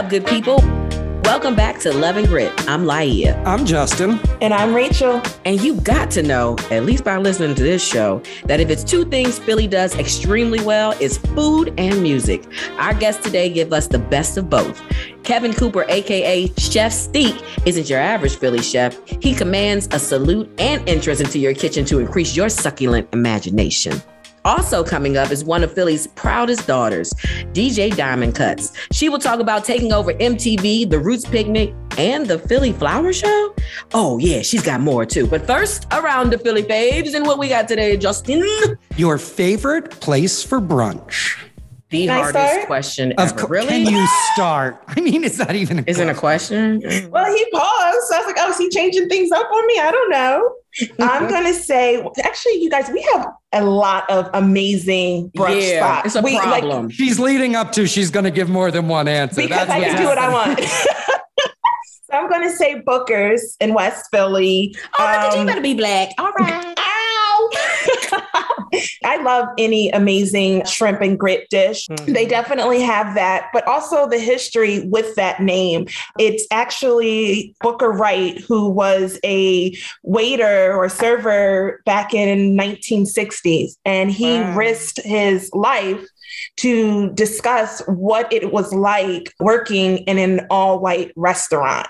up, good people? Welcome back to Love and Grit. I'm Laia. I'm Justin. And I'm Rachel. And you got to know, at least by listening to this show, that if it's two things Philly does extremely well, it's food and music. Our guests today give us the best of both. Kevin Cooper, aka Chef Steak, isn't your average Philly chef. He commands a salute and interest into your kitchen to increase your succulent imagination. Also coming up is one of Philly's proudest daughters, DJ Diamond Kuts. She will talk about taking over MTV, the Roots Picnic, and the Philly Flower Show. Oh yeah, she's got more too. But first, around the Philly faves and what we got today, Justin. Your favorite place for brunch? The Can I hardest start? question Of ever. co- really? Can you start? I mean, it's not even a Isn't a question? Well, he paused. So I was like, oh, is he changing things up on me? I don't know. I'm going to say, actually, you guys, we have a lot of amazing brunch yeah, spots. it's a we, like, problem. She's leading up to she's going to give more than one answer. because That's I what's can do what I want. so I'm going to say Booker's in West Philly. oh, look at you Um, better be black. All right. I love any amazing shrimp and grit dish. Mhm. They definitely have that, but also the history with that name. It's actually Booker Wright, who was a waiter or server back in 1960s, and he Wow. risked his life to discuss what it was like working in an all white restaurant.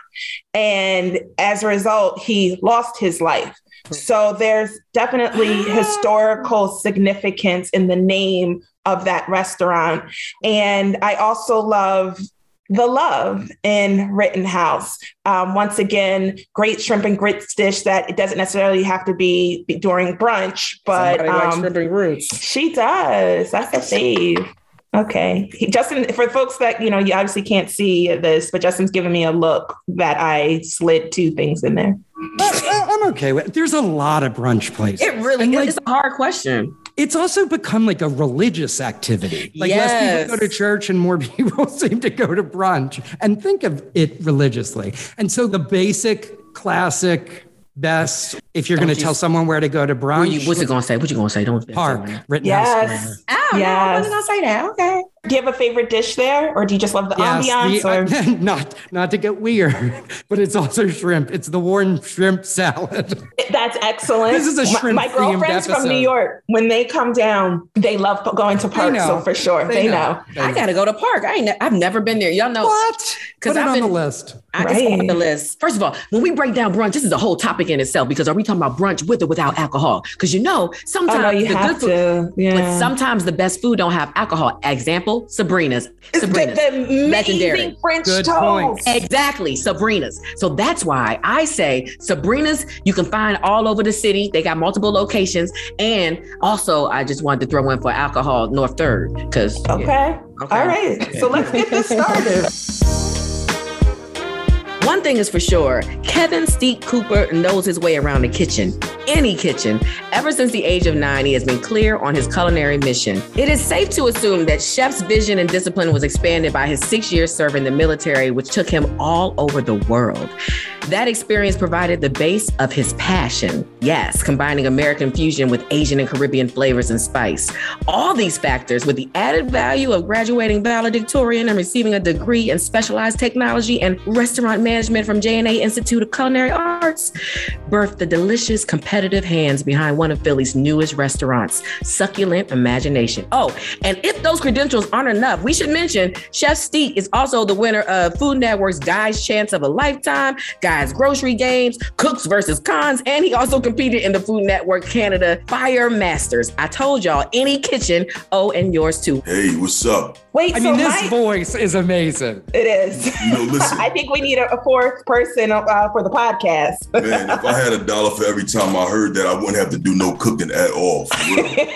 And as a result, he lost his life. So there's definitely historical significance in the name of that restaurant. And I also love the love in Rittenhouse. Um, once again, great shrimp and grits dish that it doesn't necessarily have to be, be during brunch, but um, roots. she does. That's a fave. Okay. He, Justin, for folks that, you know, you obviously can't see this, but Justin's giving me a look that I slid two things in there. I- I- I'm okay with. There's a lot of brunch places. It really And, is. like, a hard question. it's also become like a religious activity. Like less people go to church and more people seem to go to brunch and think of it religiously. And so the basic, classic, best, if you're going to you- tell someone where to go to What brunch, you, what's it gonna say? What you gonna say? Don't Parc, Rittenhouse Yes. Square. Oh, no, I Yes. wasn't gonna say that. Okay. Do you have a favorite dish there, or do you just love the Yes, ambiance? the- or? not not to get weird, but it's also shrimp. It's the warm shrimp salad. That's excellent. This is a My- shrimp My, girlfriends from. New York, when they come down, they love going to Parc. So for sure, they, know. They I gotta go to Parc. I ain't, I've never been there. Y'all know. What? 'Cause Put it I've on the list. I, it's on Right. the list. First of all, when we break down brunch, this is a whole topic in itself because are we talking about brunch with or without alcohol? Because you know, Oh sometimes no, you the have good food, to. Yeah. but sometimes the best food don't have alcohol. Example, Sabrina's. It's the, Sabrina's. the amazing Legendary. French Good toast. point. Exactly, Sabrina's. So that's why I say Sabrina's you can find all over the city. They got multiple locations. And also, I just wanted to throw in for alcohol North Third because Okay. All right. So let's get this started. One thing is for sure, Kevin Steak Cooper knows his way around the kitchen. Any kitchen. Ever since the age of nine, he has been clear on his culinary mission. It is safe to assume that Chef's vision and discipline was expanded by his six years serving the military, which took him all over the world. That experience provided the base of his passion. Yes, combining American fusion with Asian and Caribbean flavors and spice. All these factors, with the added value of graduating valedictorian and receiving a degree in specialized technology and restaurant management from J&A Institute of Culinary Arts, birthed the delicious, competitive hands behind one of Philly's newest restaurants, Succulent Imagination. Oh, and if those credentials aren't enough, we should mention Chef Steak is also the winner of Food Network's Guy's Chance of a Lifetime, Guy's Grocery Games, Cooks versus Cons, and he also competed in the Food Network Canada Fire Masters. I told y'all, any kitchen, oh, and yours too. Hey, what's up? Wait, I so mean, this my, voice is amazing. it is. You know, listen, I think we need a, a fourth person uh, for the podcast. man, if I had a dollar for every time I heard that, I wouldn't have to do no cooking at all. For.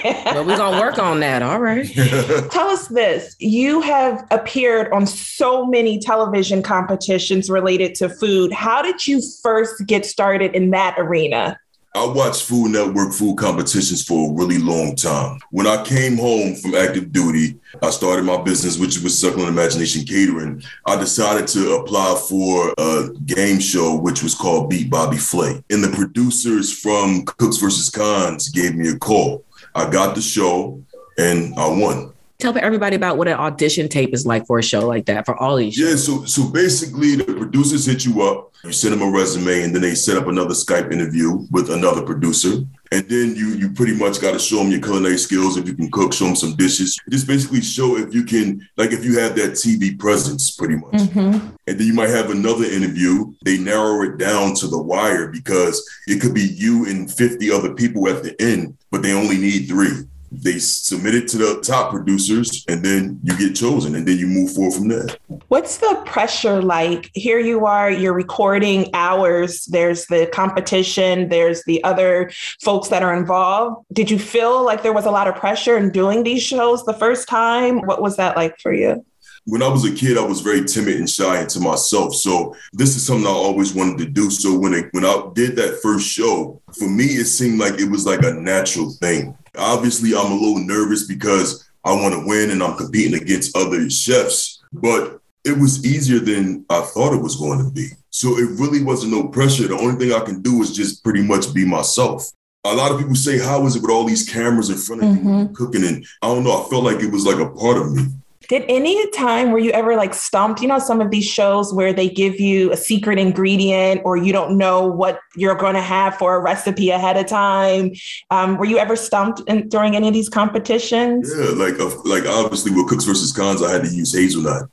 Well, we're gonna work on that. All right. Tell us this. You have appeared on so many television competitions related to food. How did you first get started in that arena? I watched Food Network food competitions for a really long time. When I came home from active duty, I started my business, which was Succulent Imagination Catering. I decided to apply for a game show, which was called Beat Bobby Flay. And the producers from Cooks versus Cons gave me a call. I got the show and I won. Tell everybody about what an audition tape is like for a show like that for all these. Shows. Yeah, so so basically, the producers hit you up. You send them a resume, and then they set up another Skype interview with another producer. And then you you pretty much got to show them your culinary skills. If you can cook, show them some dishes. Just basically show if you can, like if you have that TV presence, pretty much. Mm-hmm. And then you might have another interview. They narrow it down to the wire because it could be you and 50 other people at the end, but they only need three they submit it to the top producers and then you get chosen and then you move forward from there. What's the pressure like? Here you are, you're recording hours, there's the competition, there's the other folks that are involved. Did you feel like there was a lot of pressure in doing these shows the first time? What was that like for you? when I was a kid, I was very timid and shy into myself. So this is something I always wanted to do. So when it, when I did that first show, for me, it seemed like it was like a natural thing. Obviously, I'm a little nervous because I want to win and I'm competing against other chefs, but it was easier than I thought it was going to be. So it really wasn't no pressure. The only thing I can do is just pretty much be myself. A lot of people say, How is it with all these cameras in front of mm-hmm. you cooking? And I don't know, I felt like it was like a part of me. Did any time were you ever like stumped? You know, some of these shows where they give you a secret ingredient or you don't know what you're going to have for a recipe ahead of time. Um, were you ever stumped in, during any of these competitions? Yeah, like uh, like obviously with Cooks versus Cons, I had to use hazelnut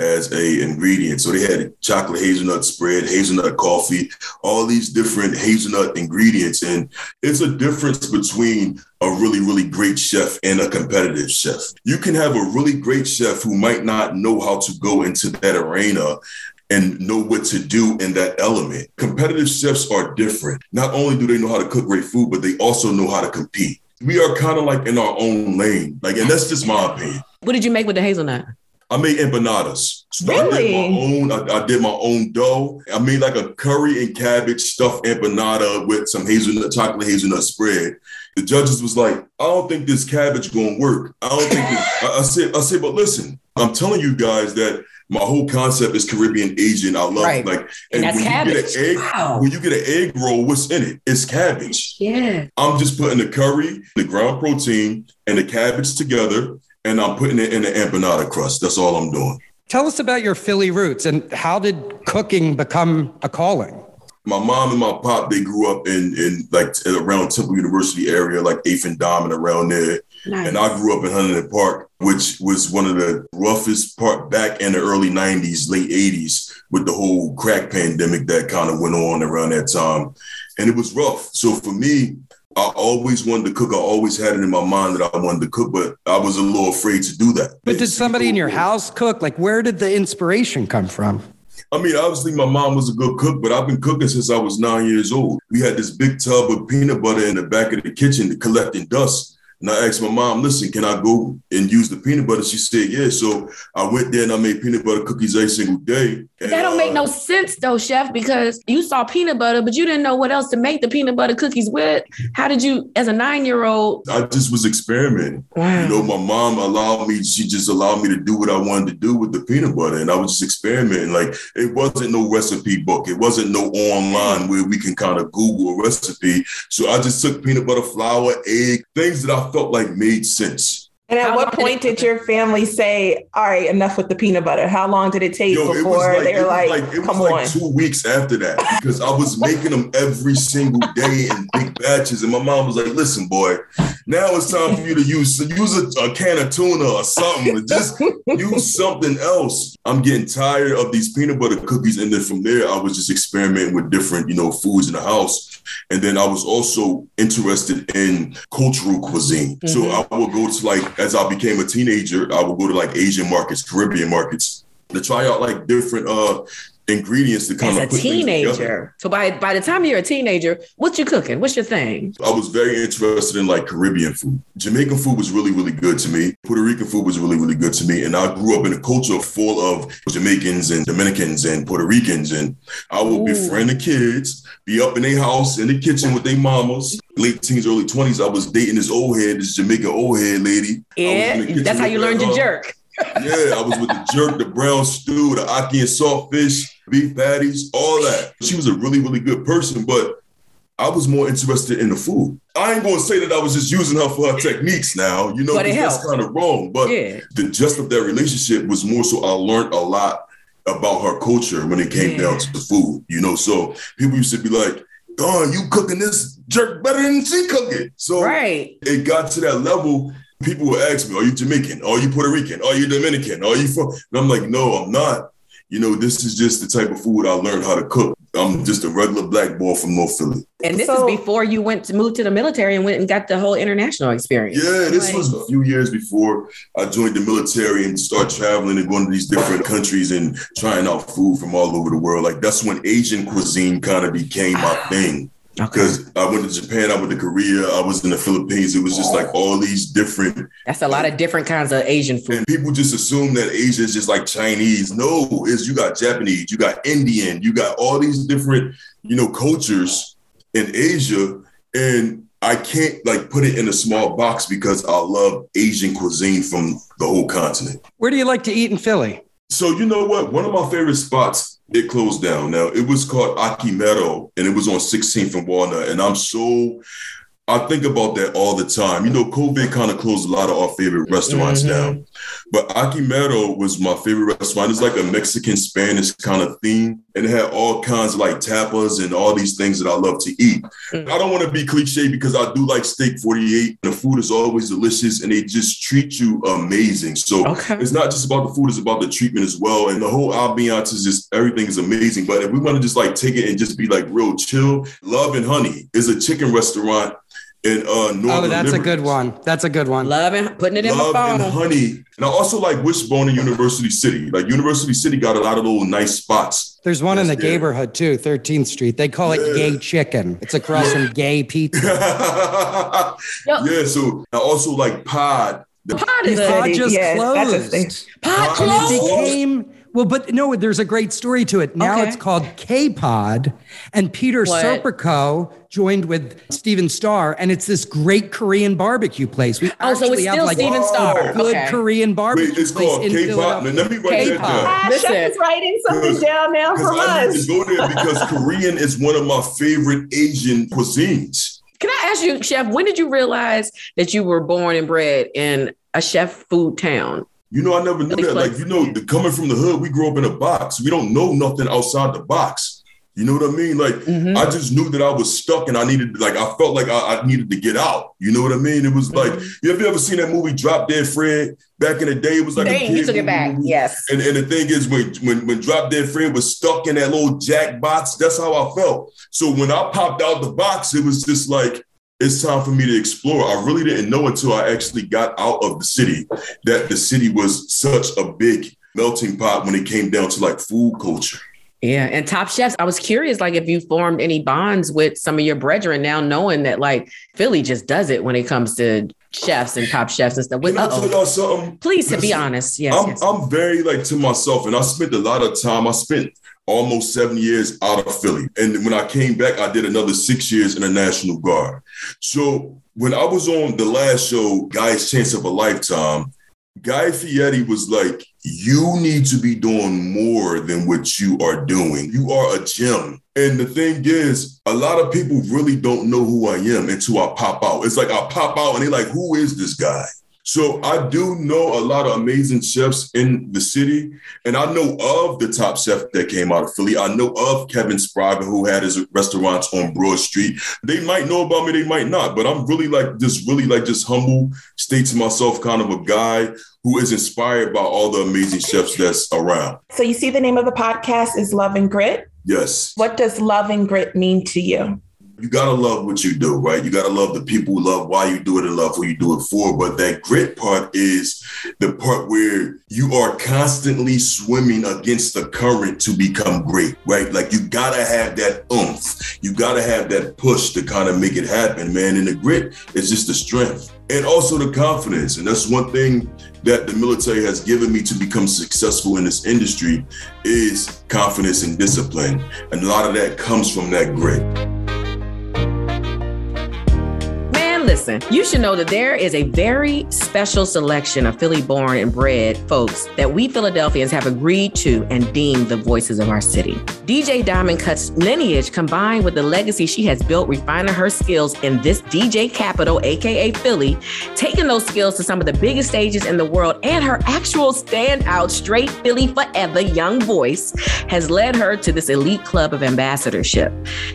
as a ingredient. So they had chocolate hazelnut spread, hazelnut coffee, all these different hazelnut ingredients. And it's a difference between a really, really great chef and a competitive chef. You can have a really great chef who might not know how to go into that arena and know what to do in that element. Competitive chefs are different. Not only do they know how to cook great food, but they also know how to compete. We are kind of like in our own lane. Like, and that's just my opinion. What did you make with the hazelnut? I made empanadas. So really? I did my own. I, I, did my own dough. I made like a curry and cabbage stuffed empanada with some hazelnut, chocolate hazelnut spread. The judges was like, I don't think this cabbage gonna work. I don't think this. I, I said, I said, but listen, I'm telling you guys that my whole concept is Caribbean Asian. I love right. like and, and when cabbage. you get an egg, wow. when you get an egg roll, what's in it? It's cabbage. Yeah. I'm just putting the curry, the ground protein, and the cabbage together and I'm putting it in the empanada crust. That's all I'm doing. Tell us about your Philly roots and how did cooking become a calling? My mom and my pop, they grew up in in like around Temple University area, like Eighth and Diamond around there. Nice. And I grew up in Huntington Park, which was one of the roughest part back in the early 90s, late 80s, with the whole crack pandemic that kind of went on around that time. And it was rough. So for me, I always wanted to cook. I always had it in my mind that I wanted to cook, but I was a little afraid to do that. But did somebody in your house cook? Like, where did the inspiration come from? I mean, obviously, my mom was a good cook, but I've been cooking since I was nine years old. We had this big tub of peanut butter in the back of the kitchen collecting dust. And I asked my mom, listen, can I go and use the peanut butter? She said, yeah. So I went there and I made peanut butter cookies every single day. And, that don't uh, make no sense though, chef, because you saw peanut butter, but you didn't know what else to make the peanut butter cookies with. How did you, as a nine-year-old? I just was experimenting. Wow. You know, my mom allowed me, she just allowed me to do what I wanted to do with the peanut butter. And I was just experimenting. Like it wasn't no recipe book. It wasn't no online where we can kind of Google a recipe. So I just took peanut butter, flour, egg, things that I felt like made sense. And at How what point did, did your family say, "All right, enough with the peanut butter"? How long did it take Yo, before like, they were like, like, "Come was like Two weeks after that, because I was making them every single day in big batches, and my mom was like, "Listen, boy, now it's time for you to use use a, a can of tuna or something. Just use something else." I'm getting tired of these peanut butter cookies, and then from there, I was just experimenting with different, you know, foods in the house. And then I was also interested in cultural cuisine. Mm-hmm. So I would go to like, as I became a teenager, I would go to like Asian markets, Caribbean markets to try out like different uh ingredients to kind As a teenager. So by by the time you're a teenager, what you cooking? What's your thing? I was very interested in like Caribbean food. Jamaican food was really really good to me. Puerto Rican food was really really good to me, and I grew up in a culture full of Jamaicans and Dominicans and Puerto Ricans, and I would Ooh. befriend the kids, be up in their house in the kitchen with their mamas. Late teens, early twenties, I was dating this old head, this Jamaican old head lady. Yeah, that's how you learned your uh, jerk. Yeah, I was with the jerk, the brown stew, the ackee and saltfish, beef patties, all that. She was a really, really good person, but I was more interested in the food. I ain't gonna say that I was just using her for her techniques now, you know, that's kind of wrong. But Yeah. the gist of that relationship was more so I learned a lot about her culture when it came Yeah. down to the food, you know. So people used to be like, Don, you cooking this jerk better than she cooking. it. So Right. it got to that level. People will ask me, Are you Jamaican? Are you Puerto Rican? Are you Dominican? Are you from? And I'm like, No, I'm not. You know, this is just the type of food I learned how to cook. I'm just a regular black boy from North Philly. And this So- is before you went to move to the military and went and got the whole international experience. Yeah, this Like- was a few years before I joined the military and started traveling and going to these different countries and trying out food from all over the world. Like that's when Asian cuisine kind of became my thing. Okay. Because I went to Japan, I went to Korea, I was in the Philippines. It was just like all these different That's a lot of different kinds of Asian food. And people just assume that Asia is just like Chinese. No, is you got Japanese, you got Indian, you got all these different, you know, cultures in Asia. And I can't like put it in a small box because I love Asian cuisine from the whole continent. Where do you like to eat in Philly? So you know what? One of my favorite spots, it closed down. Now it was called Aqimero and it was on 16th and Walnut. And I'm so I think about that all the time. You know, COVID kind of closed a lot of our favorite restaurants Mhm. down. But Aqimero was my favorite restaurant. It's like a Mexican Spanish kind of theme. And it had all kinds of like tapas and all these things that I love to eat. Mm. I don't want to be cliche because I do like steak 48. The food is always delicious and they just treat you amazing. So Okay. it's not just about the food, it's about the treatment as well. And the whole ambiance is just everything is amazing. But if we want to just like take it and just be like real chill, Love and Honey is a chicken restaurant in uh Northern Oh, that's a good one. That's a good one. Loving putting it in Love my and phone. Honey. And I also like Wishbone in University City. Like University City got a lot of little nice spots. There's one in the Yes, yeah. neighborhood too, 13th Street. They call it Yeah. Gay Chicken. It's across from Gay Pizza. yeah, so I also like Pod. The- Pod is Pod just Yes, closed. thing. pod Pod And it closed. became well, but no, there's a great story to it. Now Okay. it's called K-Pod, and Peter What? Serpico joined with Stephen Starr, and it's this great Korean barbecue place. We Oh, so it's actually have still like Stephen Starr. good Okay. Korean barbecue Wait, it's place called in K-Pod. Philadelphia. Now, let me write that K-Pod. down. Ah, Listen. Chef is writing something Because- down now Because from I need to go there because Korean is one of my favorite Asian cuisines. Can I ask you, Chef, when did you realize that you were born and bred in a chef food town? You know, I never knew that. Like, you know, the, coming from the hood, we grew up in a box. We don't know nothing outside the box. You know what I mean? Like, Mhm. I just knew that I was stuck and I needed, like, I felt like I, I needed to get out. You know what I mean? It was like, you ever, ever seen that movie Drop Dead Fred? Back in the day, it was like a Dang, you kid took it back. Yes. And, and the thing is, when, when when Drop Dead Fred was stuck in that little jack box, that's how I felt. So when I popped out the box, it was just like, it's time for me to explore. I really didn't know until I actually got out of the city that the city was such a big melting pot when it came down to like food culture. Yeah. And top chefs, I was curious, like, if you formed any bonds with some of your brethren now, knowing that like Philly just does it when it comes to chefs and top chefs and stuff. With, Can I tell y'all something? Please, to be honest. Yes. I'm, yes. I'm very like to myself, and I spent a lot of time. I spent almost seven years out of Philly, and when I came back, I did another six years in the National Guard. So when I was on the last show, Guy's Chance of a Lifetime, Guy Fieri was like, "You need to be doing more than what you are doing. You are a gem." And the thing is, a lot of people really don't know who I am until I pop out. It's like I pop out and they're like, "Who is this guy?" So I do know a lot of amazing chefs in the city, and I know of the top chef that came out of Philly. I know of Kevin Sbraga, who had his restaurants on Broad Street. They might know about me, they might not, but I'm really like just really like just humble, stay to myself kind of a guy who is inspired by all the amazing chefs that's around. So you see the name of the podcast is Love and Grit. Yes. What does love and grit mean to you? You gotta love what you do, right? You gotta love the people who love why you do it and love who you do it for. But that grit part is the part where you are constantly swimming against the current to become great, right? Like you gotta have that oomph. You gotta have that push to kind of make it happen, man. And the grit is just the strength and also the confidence. And that's one thing that the military has given me to become successful in this industry is confidence and discipline. And a lot of that comes from that grit. Listen, you should know that there is a very special selection of Philly born and bred folks that we Philadelphians have agreed to and deemed the voices of our city. DJ Diamond Kut's lineage combined with the legacy she has built, refining her skills in this DJ capital, aka Philly, taking those skills to some of the biggest stages in the world, and her actual standout, straight Philly forever young voice has led her to this elite club of ambassadorship.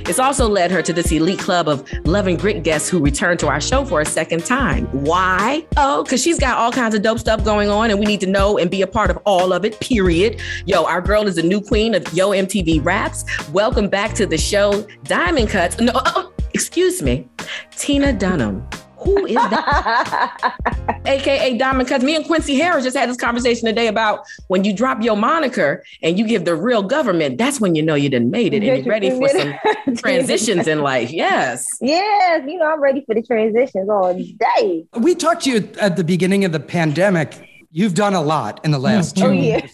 It's also led her to this elite club of love and grit guests who return to our show for a second time. Why? Oh, because she's got all kinds of dope stuff going on, and we need to know and be a part of all of it, period. Yo, our girl is a new queen of Yo MTV Raps. Welcome back to the show, Diamond Kuts. No, oh, excuse me, Tina Dunham. Who is that? AKA Diamond Kuts. Me and Quincy Harris just had this conversation today about when you drop your moniker and you give the real government, that's when you know you done made it and you're ready for some transitions in life. Yes. Yes, you know, I'm ready for the transitions all day. We talked to you at the beginning of the pandemic. You've done a lot in the last mm-hmm. two Oh, yeah.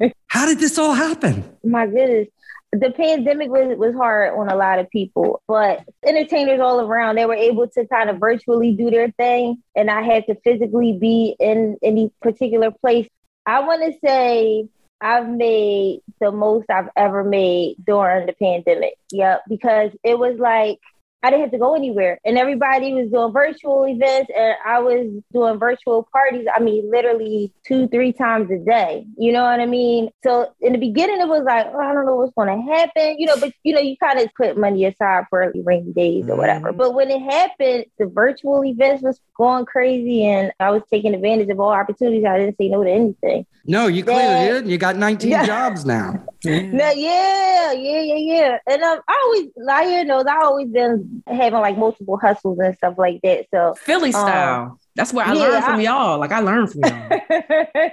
years. How did this all happen? My goodness. The pandemic was, was hard on a lot of people, but entertainers all around, they were able to kind of virtually do their thing. And I had to physically be in any particular place. I want to say I've made the most I've ever made during the pandemic. Yep. Because it was like, I didn't have to go anywhere. And everybody was doing virtual events and I was doing virtual parties. I mean, literally two, three times a day. You know what I mean? So in the beginning, it was like, oh, I don't know what's going to happen, you know, but you know, you kind of put money aside for rainy days or whatever. Mhm. But when it happened, the virtual events was going crazy and I was taking advantage of all opportunities. I didn't say no to anything. No, you clearly Yeah. did. You got 19 Yeah. jobs now. No, yeah, yeah, yeah, yeah. And um, I always, Laia knows, I always been having like multiple hustles and stuff like that. So Philly style. That's where I Um, yeah, learned from I- y'all. Like I learned from y'all.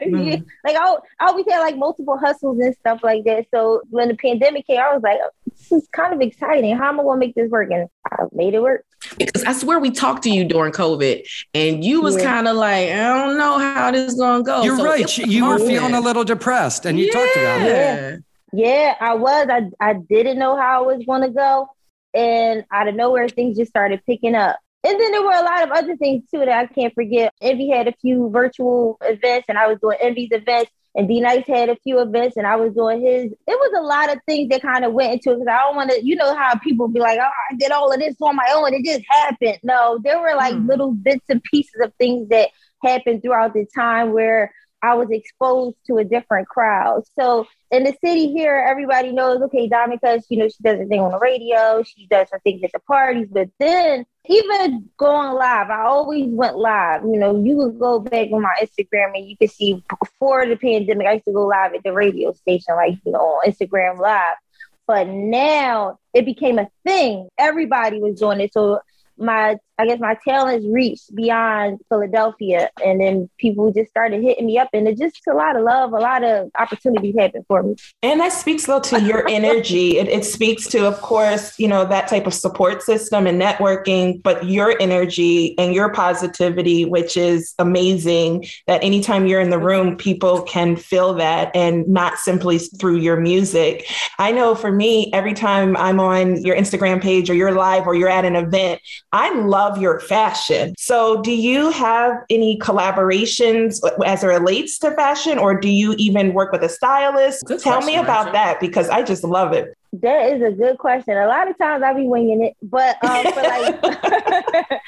yeah, like I, I always had like multiple hustles and stuff like that. So when the pandemic came, I was like, this is kind of exciting. How am I gonna make this work? And I made it work. because I swear we talked to you during COVID, and you was Yeah. kind of like, I don't know how this is gonna go. You're So right. it was You were feeling a little depressed and you talked about it. Yeah. Yeah, I was. I I didn't know how I was gonna go, and out of nowhere, things just started picking up. And then there were a lot of other things too that I can't forget. Envy had a few virtual events, and I was doing Envy's events. And D Nice had a few events, and I was doing his. It was a lot of things that kind of went into it because I don't want to. You know how people be like, "Oh, I did all of this on my own. It just happened." No, there were like Hmm. little bits and pieces of things that happened throughout the time where I was exposed to a different crowd. So in the city here, everybody knows, okay, Kuts, you know, she does her thing on the radio, she does her things at the parties, but then even going live, I always went live. You know, you could go back on my Instagram and you could see before the pandemic, I used to go live at the radio station, like, you know, on Instagram live. But now it became a thing. Everybody was doing it. So my I guess my talents reached beyond Philadelphia and then people just started hitting me up and it just a lot of love, a lot of opportunities happened for me. And that speaks though to your energy. It, it speaks to, of course, you know, that type of support system and networking, but your energy and your positivity, which is amazing that anytime you're in the room, people can feel that and not simply through your music. I know for me, every time I'm on your Instagram page or you're live or you're at an event, I love your fashion. So do you have any collaborations as it relates to fashion or do you even work with a stylist? Good Tell me about Rachel. that because I just love it. That is a good question. A lot of times I be winging it, but um, for like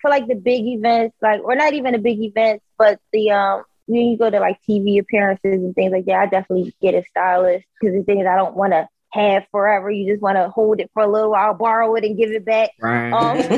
for like the big events, like or not even the big events, but the um when you go to like TV appearances and things like that, I definitely get a stylist because the thing is I don't want to have forever. You just want to hold it for a little while, borrow it, and give it back. Right. Um,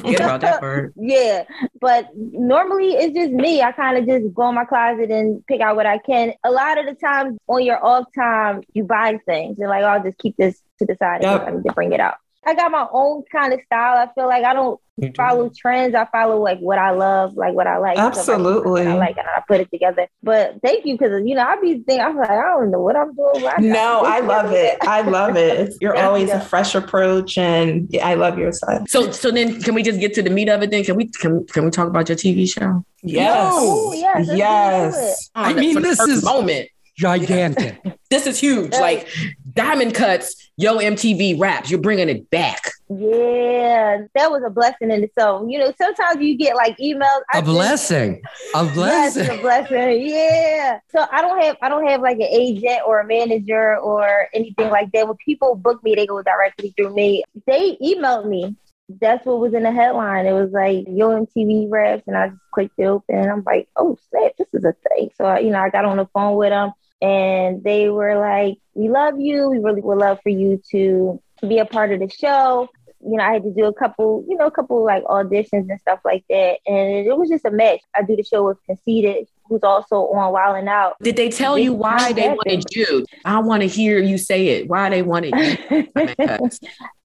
Forget about that part. Yeah, but normally it's just me. I kind of just go in my closet and pick out what I can. A lot of the times on your off time, you buy things and like, I'll just keep this to the side Yep. and to bring it out. I got my own kind of style. I feel like I don't follow trends. I follow like what I love, like what I like. Absolutely. I like, and I put it together. But thank you because you know I be thinking I'm like I don't know what I'm doing. but I No, I love it. I love it. You're Yeah. always a fresh approach, and yeah, I love your style. So so then can we just get to the meat of it then? Can we can can we talk about your TV show? Yes, Ooh, yes, let's do it. yes. I mean, this is- moment. Gigantic. This is huge. Yeah. Like Diamond Kuts Yo MTV Raps. You're bringing it back. Yeah, that was a blessing in itself. You know, sometimes you get like emails. A blessing. A blessing. A blessing. Yeah. So I don't have I don't have like an agent or a manager or anything like that. When people book me, they go directly through me. They emailed me. That's what was in the headline. It was like Yo MTV Raps, and I just clicked it open, and I'm like, oh snap, this is a thing. So you know, I got on the phone with them, and they were like, we love you. We really would love for you to be a part of the show you know, I had to do a couple, you know, a couple like auditions and stuff like that. And it was just a mess. I do the show with Conceited, who's also on Wild and Out. Did they tell you why they wanted you? I want to hear you say it. Why they wanted you?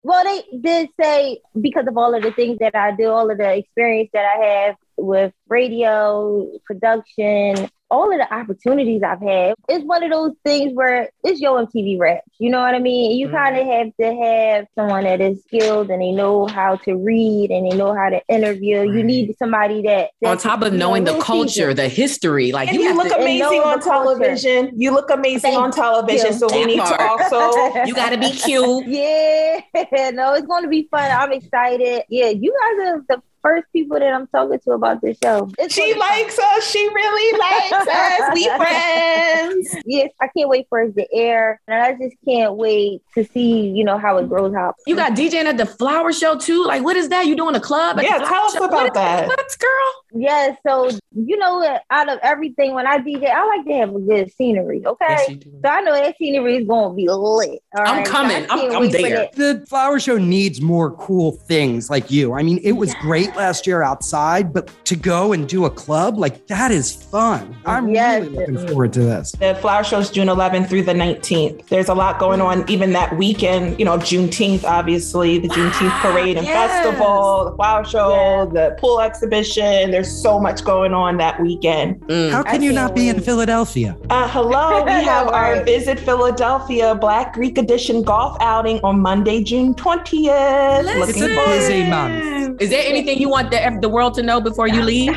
well, they did say because of all of the things that I do, all of the experience that I have with radio, production, all of the opportunities I've had. It's one of those things where it's your MTV Raps. You know what I mean? You mm-hmm. kind of have to have someone that is skilled and they know how to read and they know how to interview. Right. You need somebody that, that on top of knowing the culture, the history, like you, you look to, amazing on television. Culture. You look amazing Thank on television. You. So that we need part. to also you got to be cute. Yeah, no, it's going to be fun. I'm excited. Yeah, you guys are the first people that I'm talking to about this show. It's she likes us. She really likes us. We friends. Yes, I can't wait for it to air. And I just can't wait to see, you know, how it grows up. You got DJing at the flower show too? Like, what is that? You doing a club? yeah, tell us show? about what that. What, girl? Yeah, so you know, out of everything, when I DJ, I like to have a good scenery. Okay, yes, so I know that scenery is going to be lit. I'm coming. So I'm, I'm there. The flower show needs more cool things like you. I mean, it was yeah. great last year outside, but to go and do a club like that is fun. I'm yes. really looking forward to this. The flower show is June 11th through the 19th. There's a lot going on even that weekend. You know, Juneteenth, obviously, the Juneteenth parade and yes. festival, the flower show, yeah. the pool exhibition there's so much going on that weekend. Mm. How can I you not be in Philadelphia? Uh, hello, we have our Visit Philadelphia Black Greek Edition golf outing on Monday, June 20th. Listen. It's a busy month. Is there anything you want the, the world to know before you leave?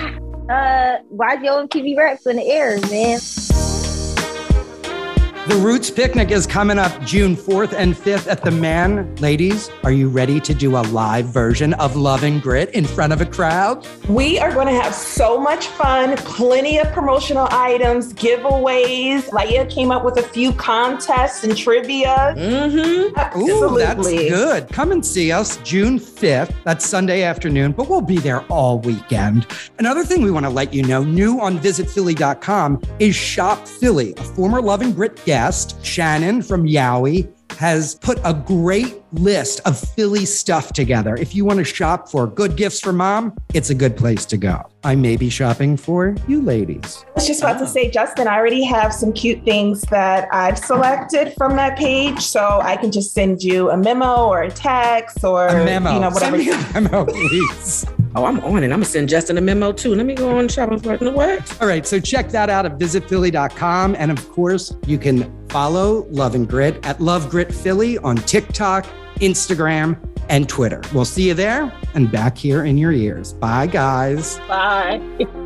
Uh, why Yo MTV Raps in the air, man? The Roots Picnic is coming up June 4th and 5th at the Man. Ladies, are you ready to do a live version of Love and Grit in front of a crowd? We are going to have so much fun, plenty of promotional items, giveaways. Laia came up with a few contests and trivia. Mm-hmm. Absolutely. Ooh, that's good. Come and see us June 5th. That's Sunday afternoon, but we'll be there all weekend. Another thing we want to let you know new on visitphilly.com is Shop Philly, a former Love and Grit guest, Shannon from Yowie, has put a great list of Philly stuff together. If you want to shop for good gifts for mom, it's a good place to go. I may be shopping for you ladies. I was just about to say, Justin, I already have some cute things that I've selected from that page. So I can just send you a memo or a text or a memo. you know, whatever. Send me a memo, please. Oh, I'm on it. I'm gonna send Justin a memo too. Let me go on shopping for the what? All right, so check that out at visitphilly.com. And of course, you can follow Love and Grit at Love Grit Philly on TikTok, Instagram, and Twitter. We'll see you there and back here in your ears. Bye, guys. Bye.